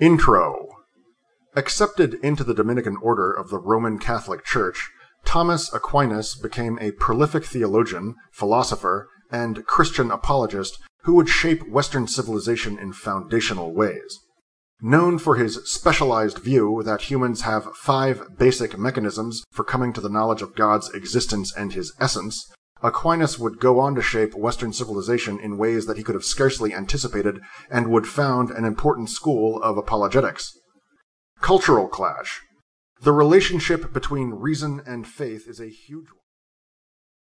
Intro Accepted into the Dominican order of the Roman Catholic Church, Thomas Aquinas became a prolific theologian, philosopher, and Christian apologist who would shape Western civilization in foundational ways. Known for his specialized view that humans have five basic mechanisms for coming to the knowledge of God's existence and his essence, Aquinas would go on to shape Western civilization in ways that he could have scarcely anticipated and would found an important school of apologetics. Cultural clash. The relationship between reason and faith is a huge one.